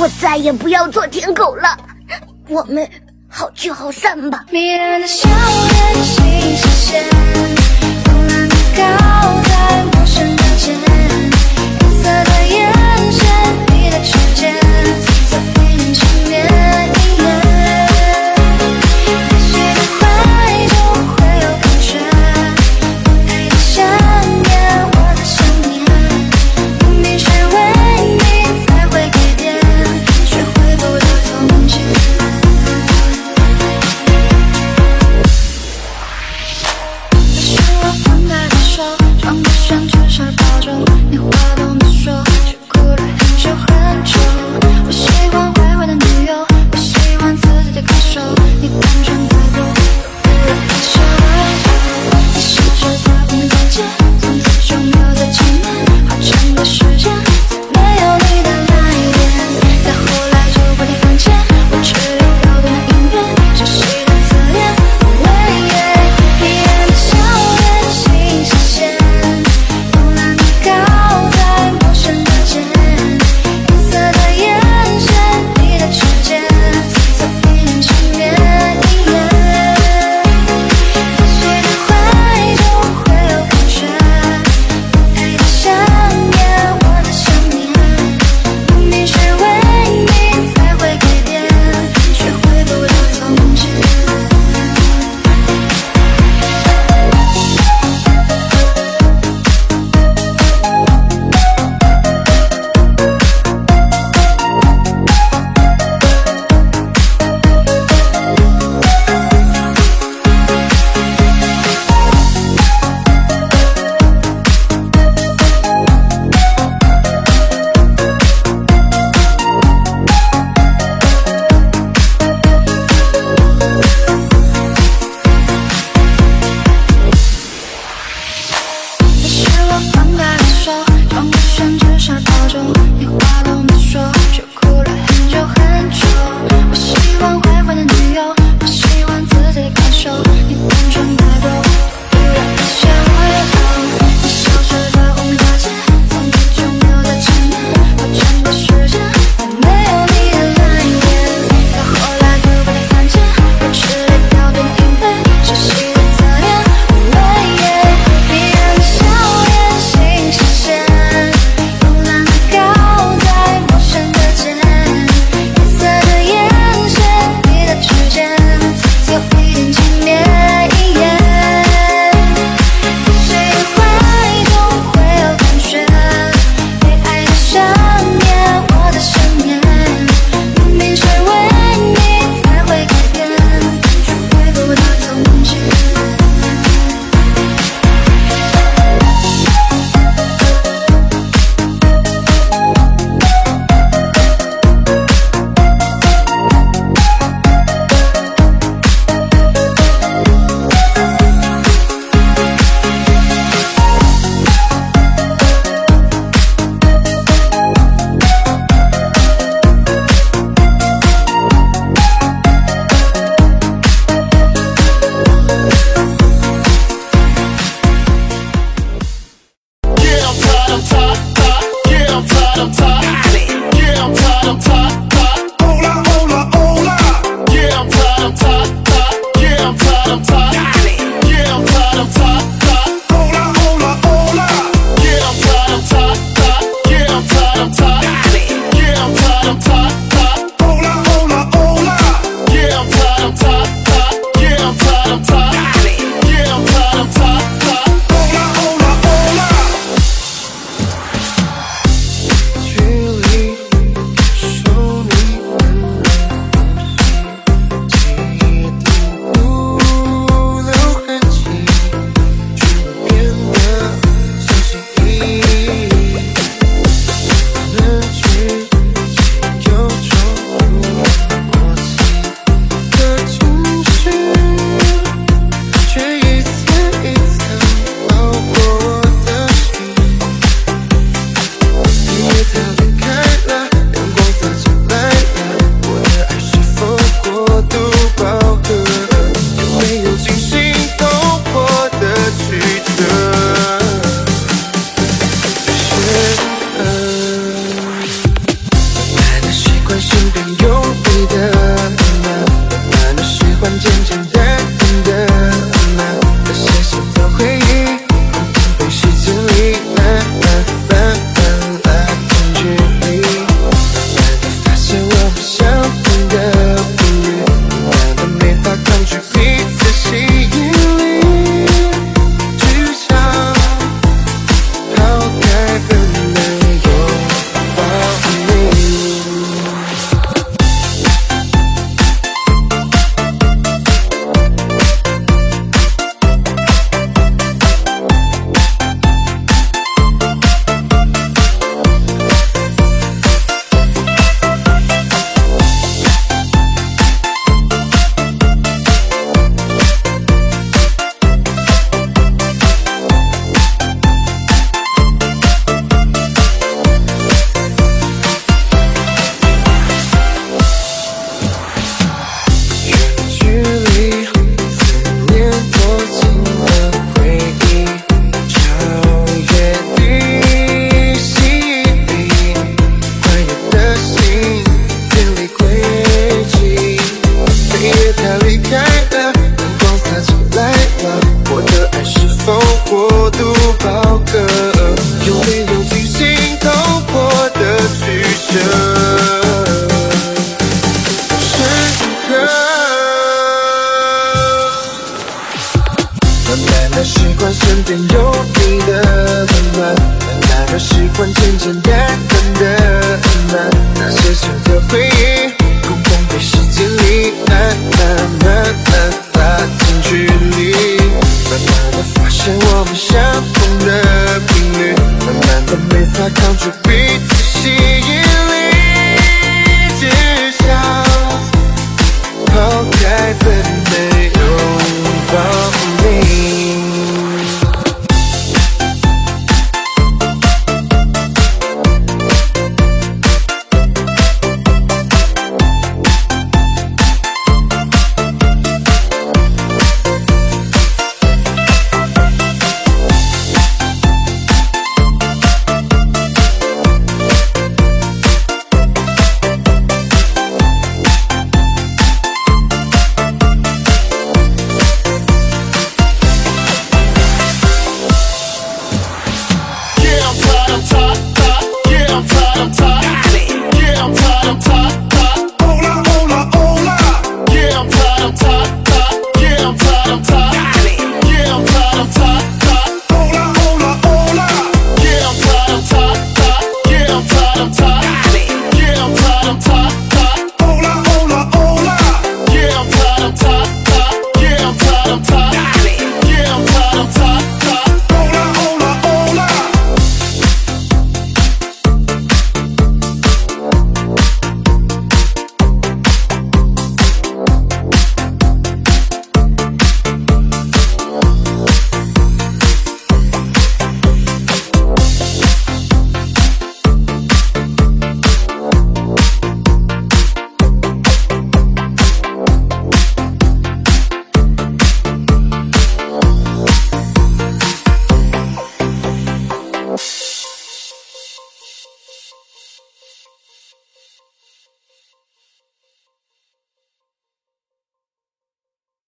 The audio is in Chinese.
我再也不要做舔狗了，我们好聚好散吧。迷人的笑脸，新视线，慵懒的靠在陌生的肩，黑色的。过度饱和有没有惊心动魄的曲折都深刻慢慢地习惯身边有你的温暖慢慢地喜欢简简单单的浪漫那些旧的回忆共同被时间里慢慢慢慢拉近距离慢慢地像我们相同的频率，慢慢的没法抗拒彼此。